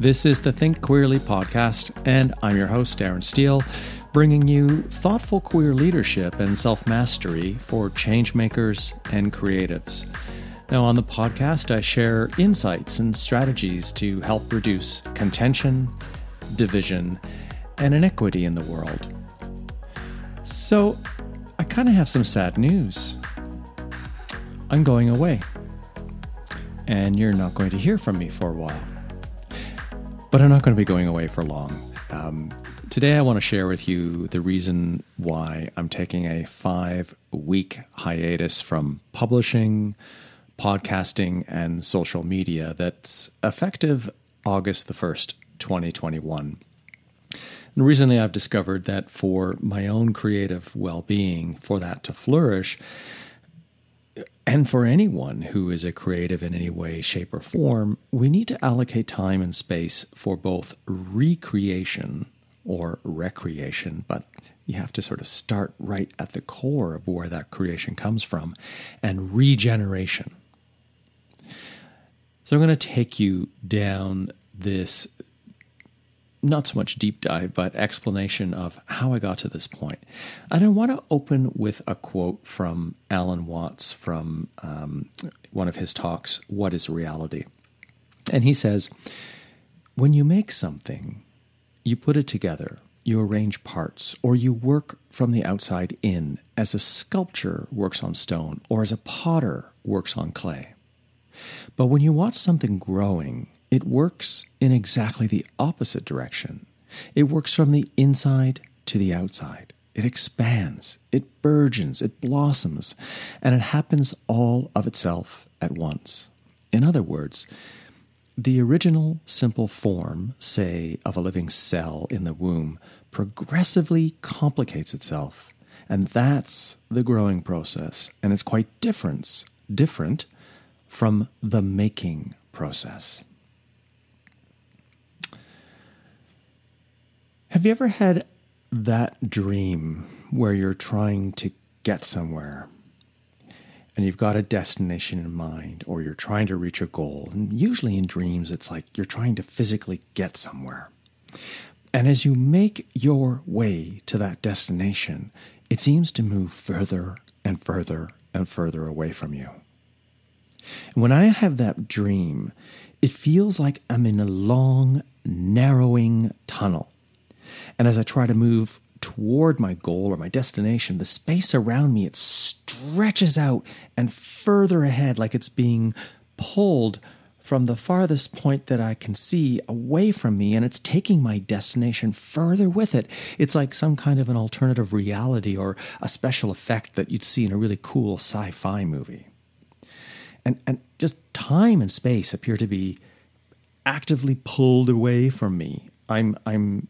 This is the Think Queerly podcast, and I'm your host, Darren Stehle, bringing you thoughtful queer leadership and self mastery for changemakers and creatives. Now, on the podcast, I share insights and strategies to help reduce contention, division, and inequity in the world. So, I kind of have some sad news. I'm going away, and you're not going to hear from me for a while. But I'm not going to be going away for long. Um, today, I want to share with you the reason why I'm taking a five week hiatus from publishing, podcasting, and social media that's effective August the 1st, 2021. And recently, I've discovered that for my own creative well being, for that to flourish, and for anyone who is a creative in any way, shape, or form, we need to allocate time and space for both recreation or recreation, but you have to sort of start right at the core of where that creation comes from, and regeneration. So I'm going to take you down this not so much deep dive, but explanation of how I got to this point. And I want to open with a quote from Alan Watts from um, one of his talks, What is Reality? And he says, When you make something, you put it together, you arrange parts, or you work from the outside in, as a sculptor works on stone, or as a potter works on clay. But when you watch something growing, it works in exactly the opposite direction. It works from the inside to the outside. It expands, it burgeons, it blossoms, and it happens all of itself at once. In other words, the original simple form, say, of a living cell in the womb, progressively complicates itself. And that's the growing process. And it's quite different, different from the making process. Have you ever had that dream where you're trying to get somewhere and you've got a destination in mind or you're trying to reach a goal? And usually in dreams, it's like you're trying to physically get somewhere. And as you make your way to that destination, it seems to move further and further and further away from you. when I have that dream, it feels like I'm in a long, narrowing tunnel and as I try to move toward my goal or my destination, the space around me it stretches out and further ahead like it's being pulled from the farthest point that I can see away from me, and it's taking my destination further with it. It's like some kind of an alternative reality or a special effect that you'd see in a really cool sci fi movie. And, and just time and space appear to be actively pulled away from me. I'm, I'm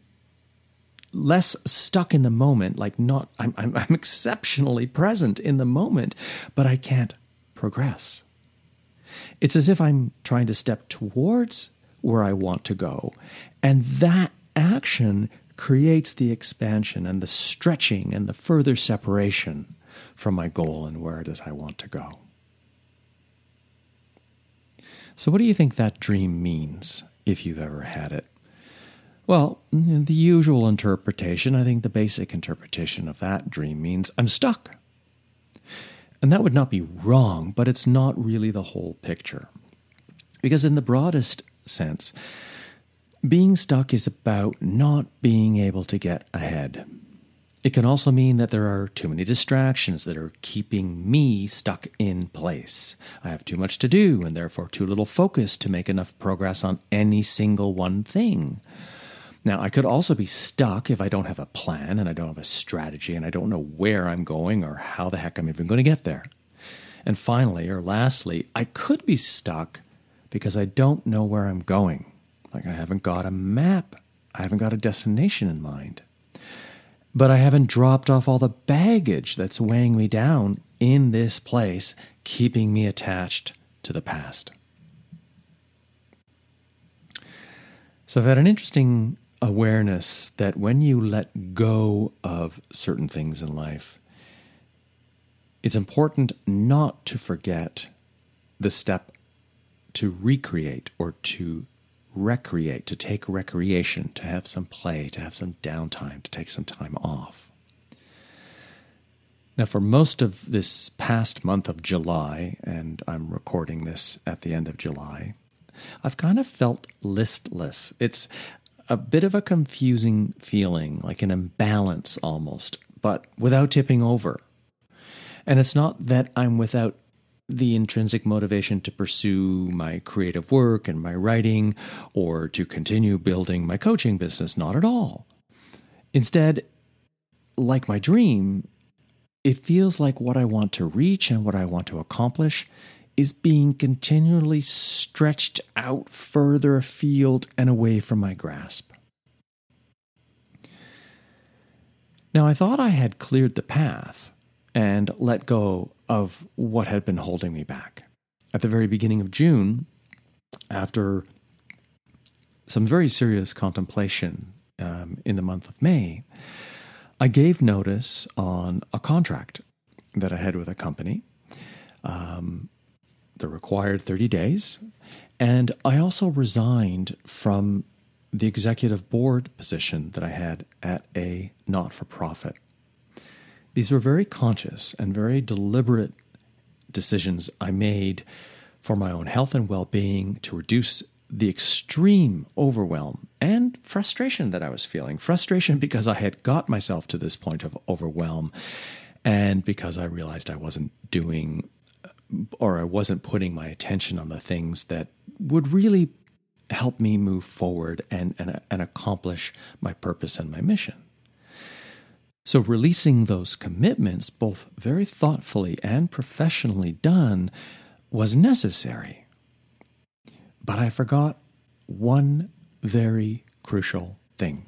less stuck in the moment, like not, I'm, I'm, I'm exceptionally present in the moment, but I can't progress. It's as if I'm trying to step towards where I want to go. And that action creates the expansion and the stretching and the further separation from my goal and where it is I want to go. So, what do you think that dream means if you've ever had it? Well, the usual interpretation, I think the basic interpretation of that dream means I'm stuck. And that would not be wrong, but it's not really the whole picture. Because, in the broadest sense, being stuck is about not being able to get ahead. It can also mean that there are too many distractions that are keeping me stuck in place. I have too much to do and therefore too little focus to make enough progress on any single one thing. Now, I could also be stuck if I don't have a plan and I don't have a strategy and I don't know where I'm going or how the heck I'm even going to get there. And finally, or lastly, I could be stuck because I don't know where I'm going. Like I haven't got a map, I haven't got a destination in mind. But I haven't dropped off all the baggage that's weighing me down in this place, keeping me attached to the past. So I've had an interesting awareness that when you let go of certain things in life, it's important not to forget the step to recreate or to recreate, to take recreation, to have some play, to have some downtime, to take some time off. Now, for most of this past month of July, and I'm recording this at the end of July, I've kind of felt listless. It's a bit of a confusing feeling, like an imbalance almost, but without tipping over. And it's not that I'm without the intrinsic motivation to pursue my creative work and my writing or to continue building my coaching business, not at all. Instead, like my dream, it feels like what I want to reach and what I want to accomplish is being continually stretched out further afield and away from my grasp. Now, I thought I had cleared the path and let go of what had been holding me back. At the very beginning of June, after some very serious contemplation um, in the month of May, I gave notice on a contract that I had with a company, um, the required 30 days, and I also resigned from the executive board position that I had at a not for profit. These were very conscious and very deliberate decisions I made for my own health and well being to reduce the extreme overwhelm and frustration that I was feeling. Frustration because I had got myself to this point of overwhelm and because I realized I wasn't doing or I wasn't putting my attention on the things that would really help me move forward and, and, and accomplish my purpose and my mission. So, releasing those commitments, both very thoughtfully and professionally done, was necessary. But I forgot one very crucial thing.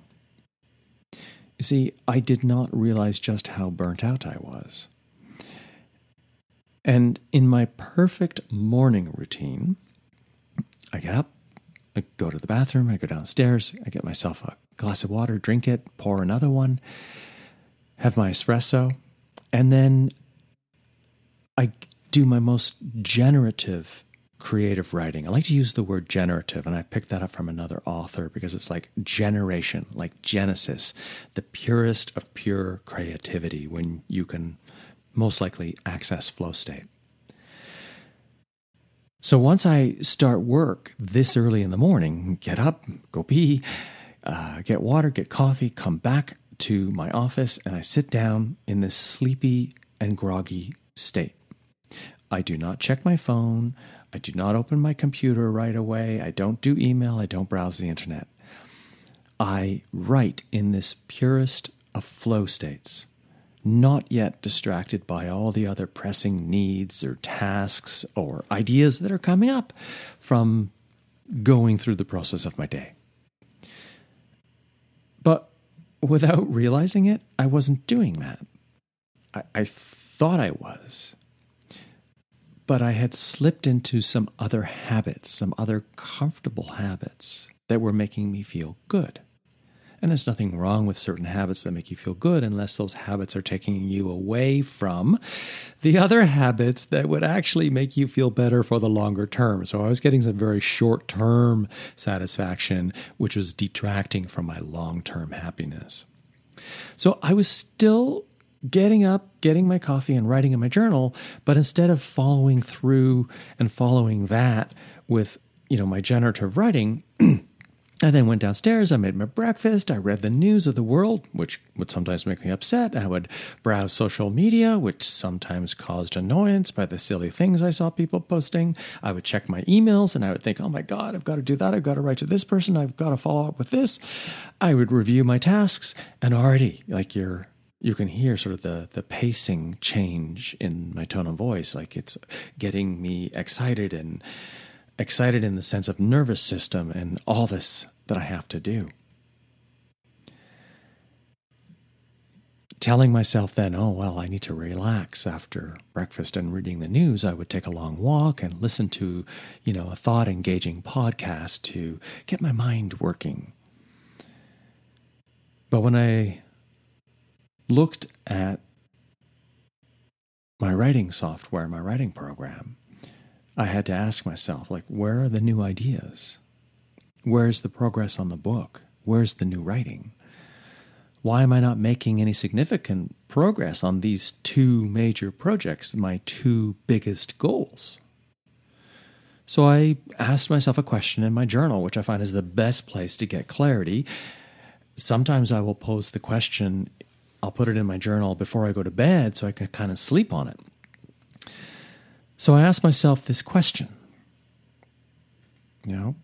You see, I did not realize just how burnt out I was. And in my perfect morning routine, I get up, I go to the bathroom, I go downstairs, I get myself a glass of water, drink it, pour another one, have my espresso, and then I do my most generative creative writing. I like to use the word generative, and I picked that up from another author because it's like generation, like Genesis, the purest of pure creativity when you can most likely access flow state. So once I start work this early in the morning, get up, go pee, uh, get water, get coffee, come back to my office, and I sit down in this sleepy and groggy state. I do not check my phone. I do not open my computer right away. I don't do email. I don't browse the internet. I write in this purest of flow states not yet distracted by all the other pressing needs or tasks or ideas that are coming up from going through the process of my day. But without realizing it, I wasn't doing that. I, I thought I was. But I had slipped into some other habits, some other comfortable habits that were making me feel good. And there's nothing wrong with certain habits that make you feel good unless those habits are taking you away from the other habits that would actually make you feel better for the longer term. So I was getting some very short term satisfaction, which was detracting from my long term happiness. So I was still getting up, getting my coffee, and writing in my journal, but instead of following through and following that with you know my generative writing I then went downstairs, I made my breakfast, I read the news of the world, which would sometimes make me upset. I would browse social media, which sometimes caused annoyance by the silly things I saw people posting. I would check my emails and I would think, oh my God, I've got to do that. I've got to write to this person. I've got to follow up with this. I would review my tasks and already, like you're you can hear sort of the the pacing change in my tone of voice like it's getting me excited and excited in the sense of nervous system and all this that I have to do. Telling myself then, oh, well, I need to relax after breakfast and reading the news, I would take a long walk and listen to, you know, a thought engaging podcast to get my mind working. But when I looked at my writing software, my writing program, I had to ask myself, like, where are the new ideas? Where's the progress on the book? Where's the new writing? Why am I not making any significant progress on these two major projects, my two biggest goals? So I asked myself a question in my journal, which I find is the best place to get clarity. Sometimes I will pose the question, I'll put it in my journal before I go to bed so I can kind of sleep on it. So I asked myself this question You know,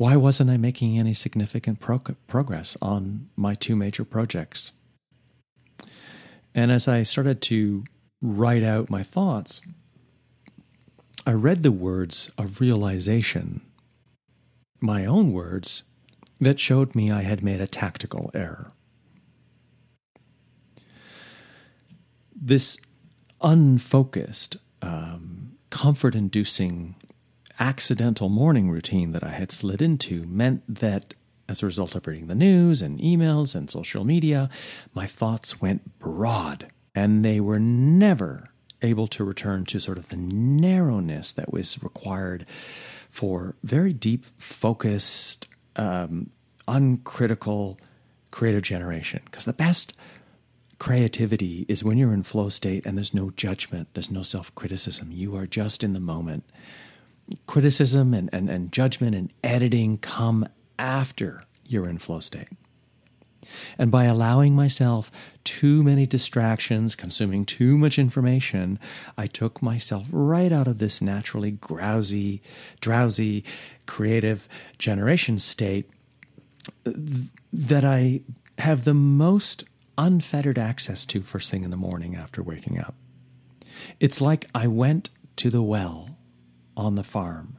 why wasn't I making any significant pro- progress on my two major projects? And as I started to write out my thoughts, I read the words of realization, my own words, that showed me I had made a tactical error. This unfocused, um, comfort inducing, accidental morning routine that I had slid into meant that as a result of reading the news and emails and social media, my thoughts went broad and they were never able to return to sort of the narrowness that was required for very deep, focused, um, uncritical creative generation. Because the best creativity is when you're in flow state and there's no judgment, there's no self criticism. You are just in the moment. Criticism and, and, and judgment and editing come after you're in flow state. And by allowing myself too many distractions, consuming too much information, I took myself right out of this naturally drowsy, drowsy, creative generation state that I have the most unfettered access to first thing in the morning after waking up. It's like I went to the well on the farm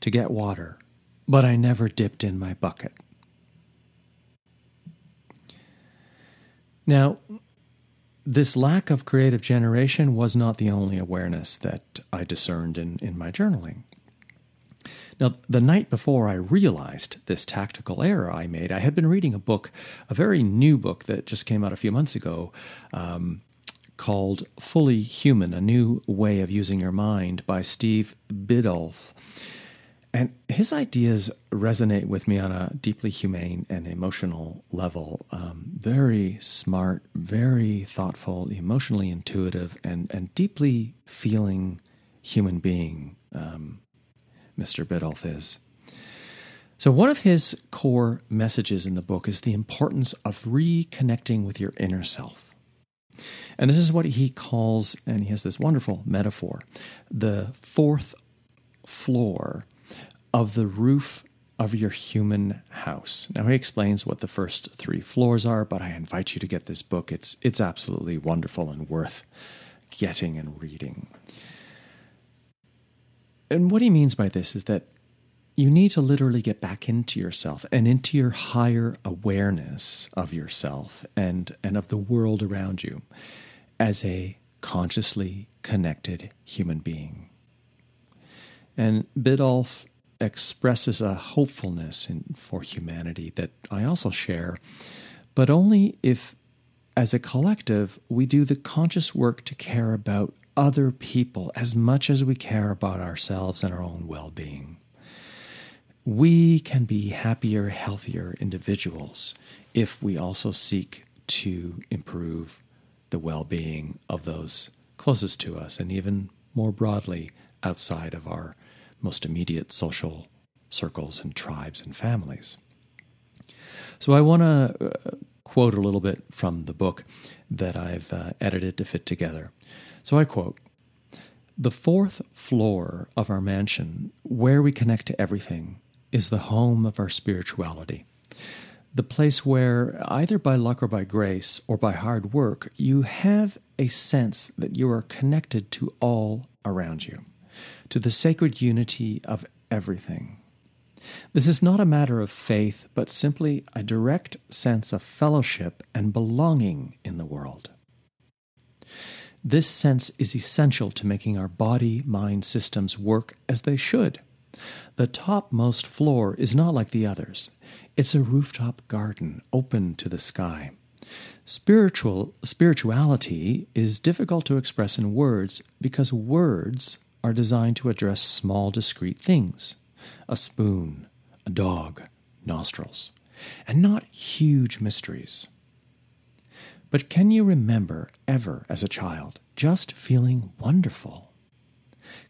to get water, but I never dipped in my bucket. Now, this lack of creative generation was not the only awareness that I discerned in, in my journaling. Now, the night before I realized this tactical error I made, I had been reading a book, a very new book that just came out a few months ago, um, called Fully Human A New Way of Using Your Mind by Steve Biddulph. And his ideas resonate with me on a deeply humane and emotional level. Um, very smart, very thoughtful, emotionally intuitive, and, and deeply feeling human being, um, Mr. Biddulph is. So, one of his core messages in the book is the importance of reconnecting with your inner self. And this is what he calls, and he has this wonderful metaphor the fourth floor of the roof of your human house. Now he explains what the first 3 floors are, but I invite you to get this book. It's it's absolutely wonderful and worth getting and reading. And what he means by this is that you need to literally get back into yourself and into your higher awareness of yourself and, and of the world around you as a consciously connected human being. And Biddulph expresses a hopefulness in, for humanity that I also share, but only if, as a collective, we do the conscious work to care about other people as much as we care about ourselves and our own well being. We can be happier, healthier individuals if we also seek to improve the well being of those closest to us and even more broadly outside of our most immediate social circles and tribes and families. So I want to uh, quote a little bit from the book that I've uh, edited to fit together. So I quote The fourth floor of our mansion, where we connect to everything, is the home of our spirituality. The place where, either by luck or by grace or by hard work, you have a sense that you are connected to all around you to the sacred unity of everything. This is not a matter of faith, but simply a direct sense of fellowship and belonging in the world. This sense is essential to making our body mind systems work as they should. The topmost floor is not like the others, it's a rooftop garden open to the sky. Spiritual spirituality is difficult to express in words because words are designed to address small, discrete things. a spoon, a dog, nostrils, and not huge mysteries. But can you remember ever as a child just feeling wonderful?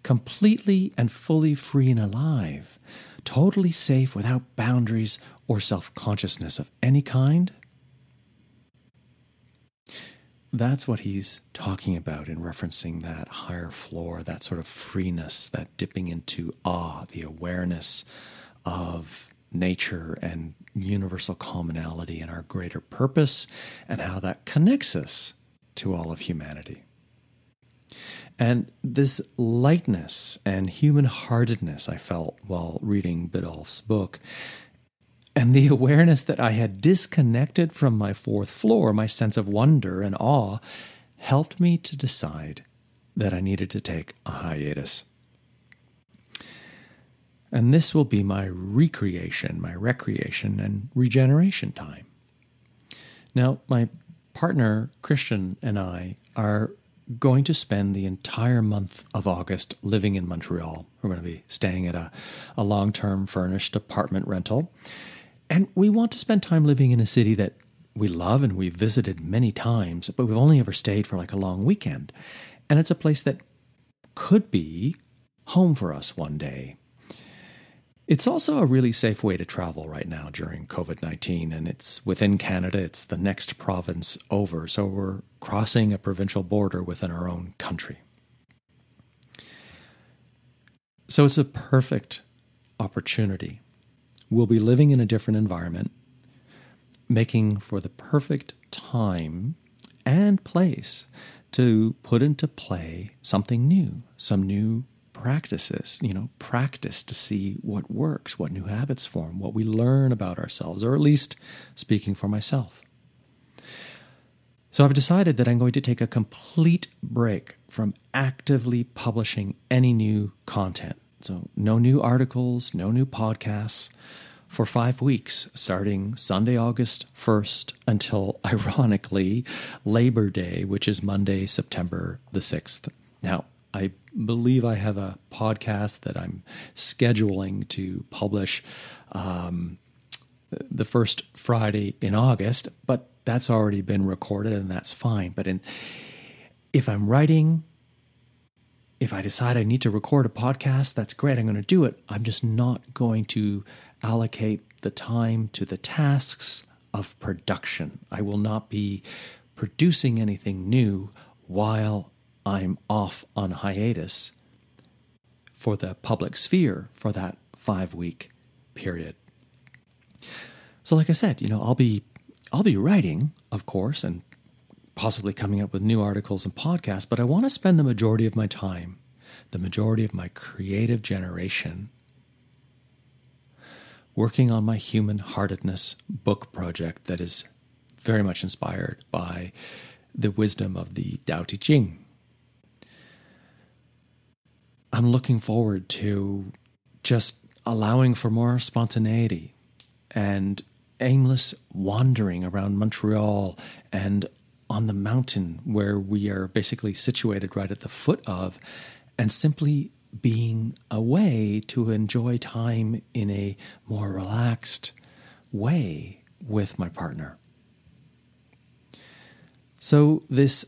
Completely and fully free and alive, totally safe without boundaries or self consciousness of any kind? That's what he's talking about in referencing that higher floor, that sort of freeness, that dipping into awe, the awareness of nature and universal commonality and our greater purpose, and how that connects us to all of humanity. And this lightness and human heartedness I felt while reading Biddulph's book, and the awareness that I had disconnected from my fourth floor, my sense of wonder and awe, helped me to decide that I needed to take a hiatus. And this will be my recreation, my recreation and regeneration time. Now, my partner, Christian, and I are going to spend the entire month of August living in Montreal. We're going to be staying at a, a long term furnished apartment rental. And we want to spend time living in a city that we love and we've visited many times, but we've only ever stayed for like a long weekend. And it's a place that could be home for us one day. It's also a really safe way to travel right now during COVID 19, and it's within Canada. It's the next province over, so we're crossing a provincial border within our own country. So it's a perfect opportunity. We'll be living in a different environment, making for the perfect time and place to put into play something new, some new practices, you know, practice to see what works, what new habits form, what we learn about ourselves, or at least speaking for myself. So I've decided that I'm going to take a complete break from actively publishing any new content. So, no new articles, no new podcasts for five weeks, starting Sunday, August 1st until, ironically, Labor Day, which is Monday, September the 6th. Now, I believe I have a podcast that I'm scheduling to publish um, the first Friday in August, but that's already been recorded and that's fine. But in, if I'm writing, if I decide I need to record a podcast, that's great. I'm going to do it. I'm just not going to allocate the time to the tasks of production. I will not be producing anything new while I'm off on hiatus for the public sphere for that five week period. So, like I said, you know, I'll be I'll be writing, of course, and possibly coming up with new articles and podcasts, but I want to spend the majority of my time, the majority of my creative generation, working on my human heartedness book project that is very much inspired by the wisdom of the Tao Te Ching. I'm looking forward to just allowing for more spontaneity and aimless wandering around Montreal and on the mountain where we are basically situated right at the foot of, and simply being away to enjoy time in a more relaxed way with my partner. So, this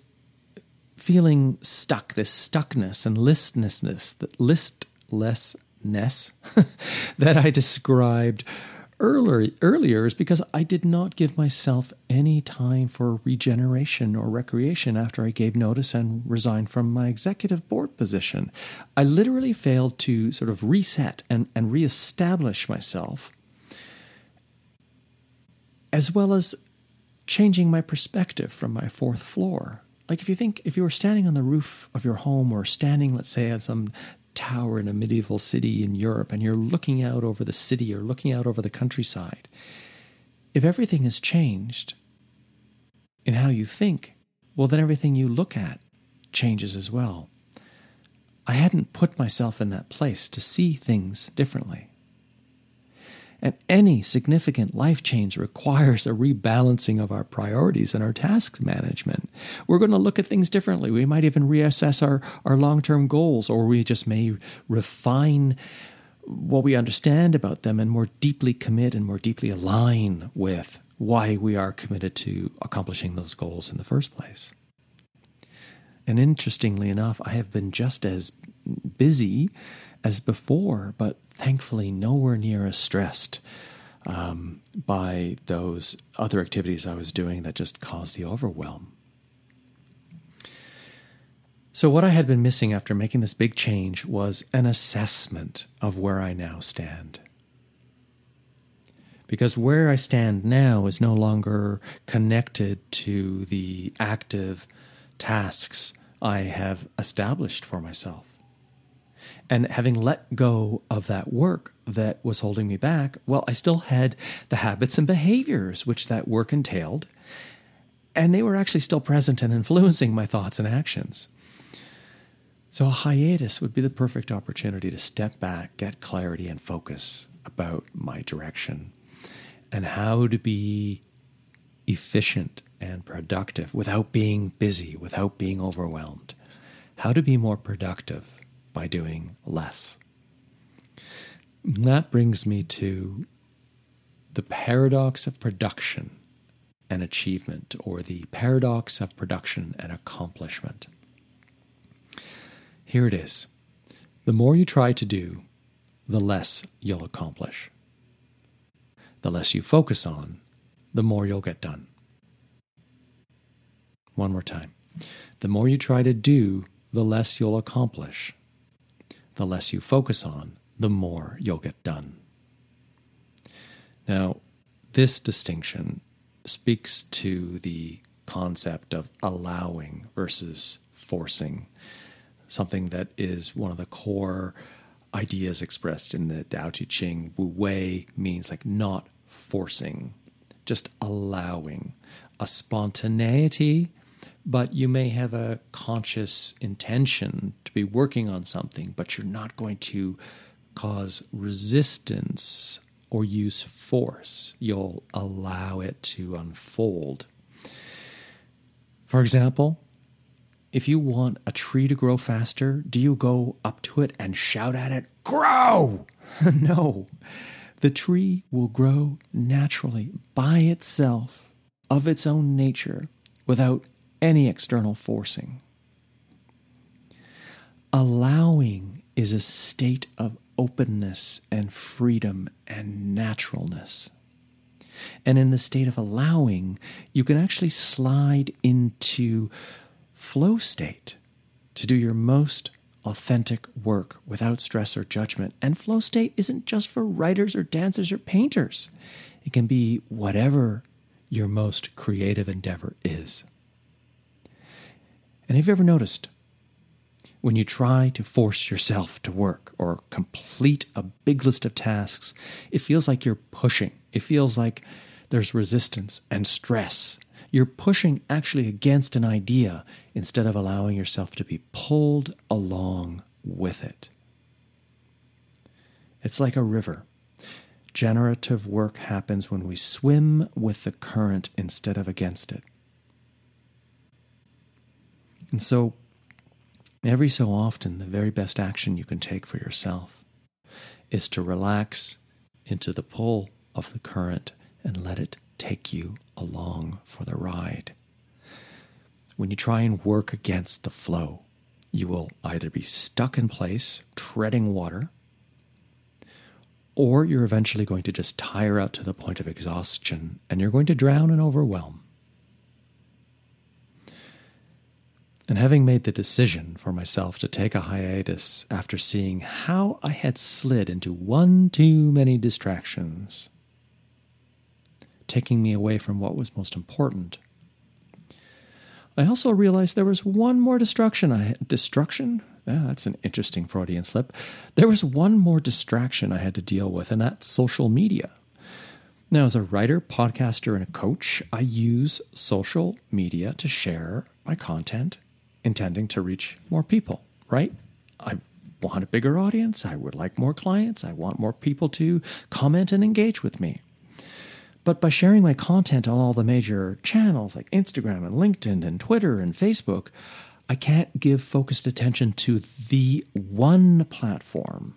feeling stuck, this stuckness and listlessness, that listlessness that I described earlier, earlier is because I did not give myself any time for regeneration or recreation after I gave notice and resigned from my executive board position. I literally failed to sort of reset and, and reestablish myself, as well as changing my perspective from my fourth floor like if you think if you were standing on the roof of your home or standing let's say at some tower in a medieval city in Europe and you're looking out over the city or looking out over the countryside. If everything has changed in how you think well then everything you look at changes as well. I hadn't put myself in that place to see things differently and any significant life change requires a rebalancing of our priorities and our task management. We're going to look at things differently. We might even reassess our, our long term goals, or we just may refine what we understand about them and more deeply commit and more deeply align with why we are committed to accomplishing those goals in the first place. And interestingly enough, I have been just as busy as before, but thankfully nowhere near as stressed um, by those other activities I was doing that just caused the overwhelm. So, what I had been missing after making this big change was an assessment of where I now stand. Because where I stand now is no longer connected to the active tasks I have established for myself. And having let go of that work that was holding me back, well, I still had the habits and behaviors which that work entailed, and they were actually still present and influencing my thoughts and actions. So, a hiatus would be the perfect opportunity to step back, get clarity, and focus about my direction and how to be efficient and productive without being busy, without being overwhelmed. How to be more productive by doing less. And that brings me to the paradox of production and achievement, or the paradox of production and accomplishment. Here it is the more you try to do, the less you'll accomplish. The less you focus on, the more you'll get done. One more time. The more you try to do, the less you'll accomplish. The less you focus on, the more you'll get done. Now, this distinction speaks to the concept of allowing versus forcing something that is one of the core ideas expressed in the Tao Te Ching. Wu Wei means like not forcing, just allowing a spontaneity, but you may have a conscious intention to be working on something, but you're not going to cause resistance or use force. You'll allow it to unfold. For example, if you want a tree to grow faster, do you go up to it and shout at it, Grow! no. The tree will grow naturally by itself, of its own nature, without any external forcing. Allowing is a state of openness and freedom and naturalness. And in the state of allowing, you can actually slide into flow state to do your most authentic work without stress or judgment. And flow state isn't just for writers or dancers or painters, it can be whatever your most creative endeavor is. And have you ever noticed when you try to force yourself to work or complete a big list of tasks, it feels like you're pushing. It feels like there's resistance and stress you're pushing actually against an idea instead of allowing yourself to be pulled along with it. It's like a river. Generative work happens when we swim with the current instead of against it. And so, every so often, the very best action you can take for yourself is to relax into the pull of the current and let it take you along for the ride. When you try and work against the flow, you will either be stuck in place, treading water, or you're eventually going to just tire out to the point of exhaustion and you're going to drown and overwhelm. And having made the decision for myself to take a hiatus after seeing how I had slid into one too many distractions, taking me away from what was most important. I also realized there was one more destruction I had, destruction? Yeah, that's an interesting Freudian slip. There was one more distraction I had to deal with, and that's social media. Now, as a writer, podcaster, and a coach, I use social media to share my content, intending to reach more people, right? I want a bigger audience. I would like more clients. I want more people to comment and engage with me. But by sharing my content on all the major channels like Instagram and LinkedIn and Twitter and Facebook, I can't give focused attention to the one platform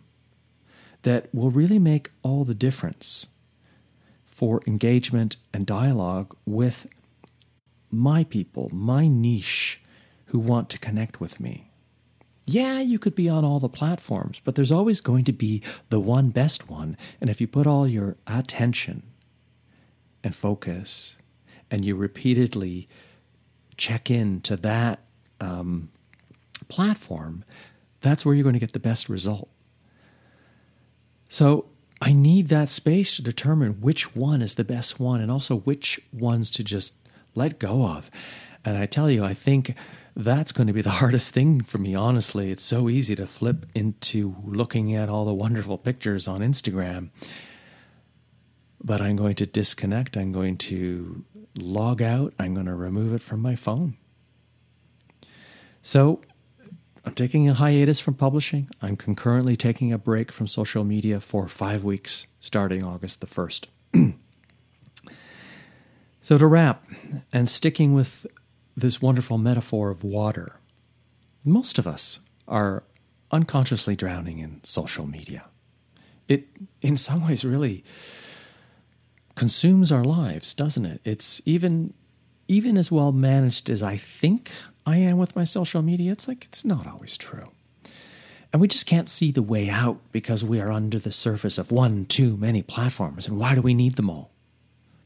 that will really make all the difference for engagement and dialogue with my people, my niche who want to connect with me. Yeah, you could be on all the platforms, but there's always going to be the one best one. And if you put all your attention and focus and you repeatedly check in to that um, platform, that's where you're going to get the best result. So I need that space to determine which one is the best one and also which ones to just let go of. And I tell you, I think that's going to be the hardest thing for me, honestly. It's so easy to flip into looking at all the wonderful pictures on Instagram. But I'm going to disconnect. I'm going to log out. I'm going to remove it from my phone. So I'm taking a hiatus from publishing. I'm concurrently taking a break from social media for five weeks starting August the 1st. so, to wrap, and sticking with this wonderful metaphor of water, most of us are unconsciously drowning in social media. It, in some ways, really consumes our lives, doesn't it? It's even even as well managed as I think I am with my social media, it's like it's not always true. And we just can't see the way out because we are under the surface of one too many platforms. And why do we need them all?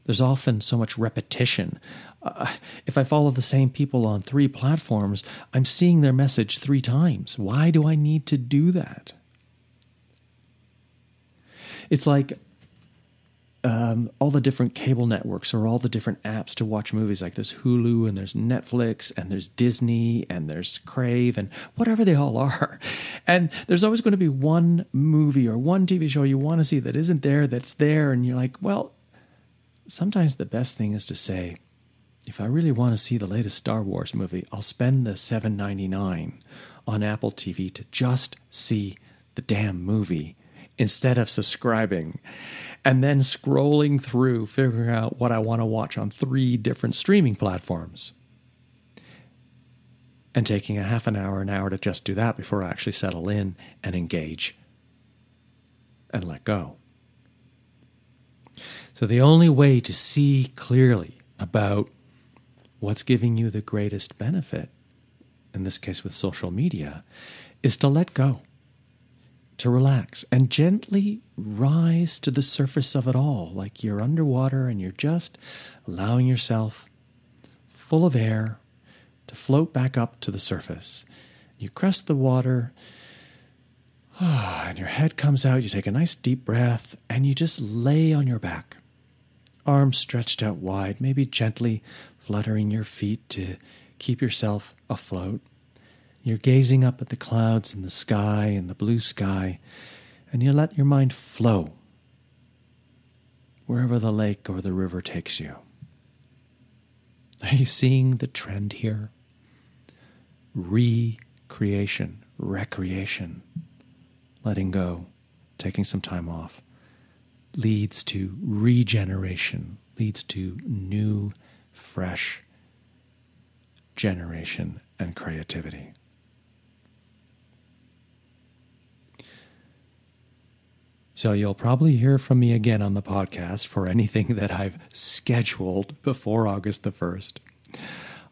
There's often so much repetition. Uh, if I follow the same people on three platforms, I'm seeing their message three times. Why do I need to do that? It's like um, all the different cable networks or all the different apps to watch movies. Like there's Hulu and there's Netflix and there's Disney and there's Crave and whatever they all are. And there's always going to be one movie or one TV show you want to see that isn't there that's there. And you're like, well, sometimes the best thing is to say, if I really want to see the latest Star Wars movie, I'll spend the $7.99 on Apple TV to just see the damn movie instead of subscribing and then scrolling through, figuring out what I want to watch on three different streaming platforms. And taking a half an hour, an hour to just do that before I actually settle in and engage and let go. So, the only way to see clearly about what's giving you the greatest benefit, in this case with social media, is to let go to relax and gently rise to the surface of it all, like you're underwater and you're just allowing yourself, full of air, to float back up to the surface. You crest the water, and your head comes out. You take a nice deep breath, and you just lay on your back, arms stretched out wide, maybe gently fluttering your feet to keep yourself afloat. You're gazing up at the clouds and the sky and the blue sky, and you let your mind flow wherever the lake or the river takes you. Are you seeing the trend here? Recreation, recreation, letting go, taking some time off, leads to regeneration, leads to new, fresh generation and creativity. So you'll probably hear from me again on the podcast for anything that I've scheduled before August the 1st.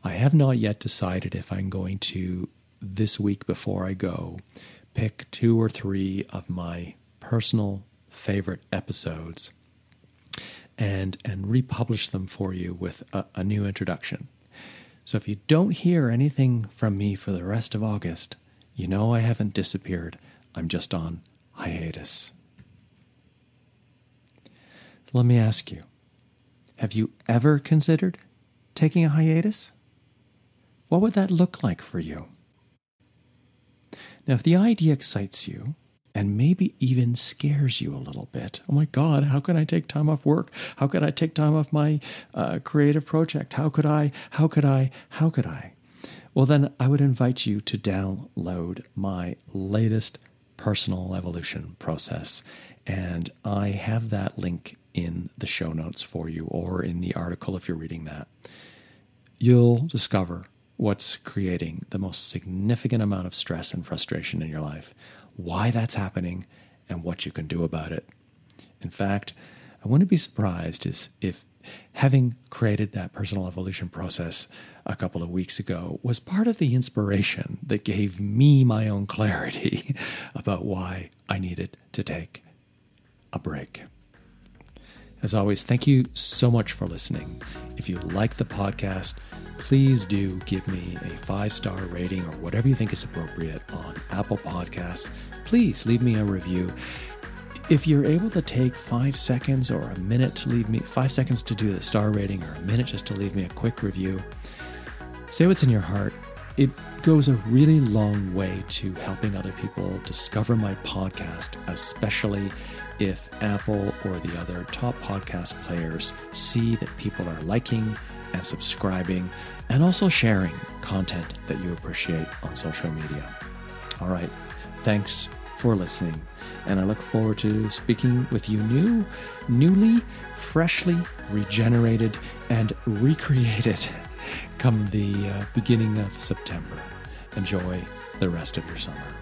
I have not yet decided if I'm going to, this week before I go, pick two or three of my personal favorite episodes and and republish them for you with a, a new introduction. So if you don't hear anything from me for the rest of August, you know I haven't disappeared. I'm just on hiatus. Let me ask you have you ever considered taking a hiatus? What would that look like for you? Now, if the idea excites you and maybe even scares you a little bit, oh my God, how can I take time off work? How could I take time off my uh, creative project? How could I? How could I? How could I? Well, then I would invite you to download my latest personal evolution process. And I have that link in the show notes for you or in the article if you're reading that. You'll discover what's creating the most significant amount of stress and frustration in your life, why that's happening, and what you can do about it. In fact, I wouldn't be surprised if having created that personal evolution process a couple of weeks ago was part of the inspiration that gave me my own clarity about why I needed to take a break. As always, thank you so much for listening. If you like the podcast, please do give me a five star rating or whatever you think is appropriate on Apple Podcasts. Please leave me a review. If you're able to take five seconds or a minute to leave me five seconds to do the star rating or a minute just to leave me a quick review, say what's in your heart. It goes a really long way to helping other people discover my podcast, especially if Apple or the other top podcast players see that people are liking and subscribing and also sharing content that you appreciate on social media. All right. Thanks for listening. And I look forward to speaking with you new, newly, freshly regenerated, and recreated come the uh, beginning of September. Enjoy the rest of your summer.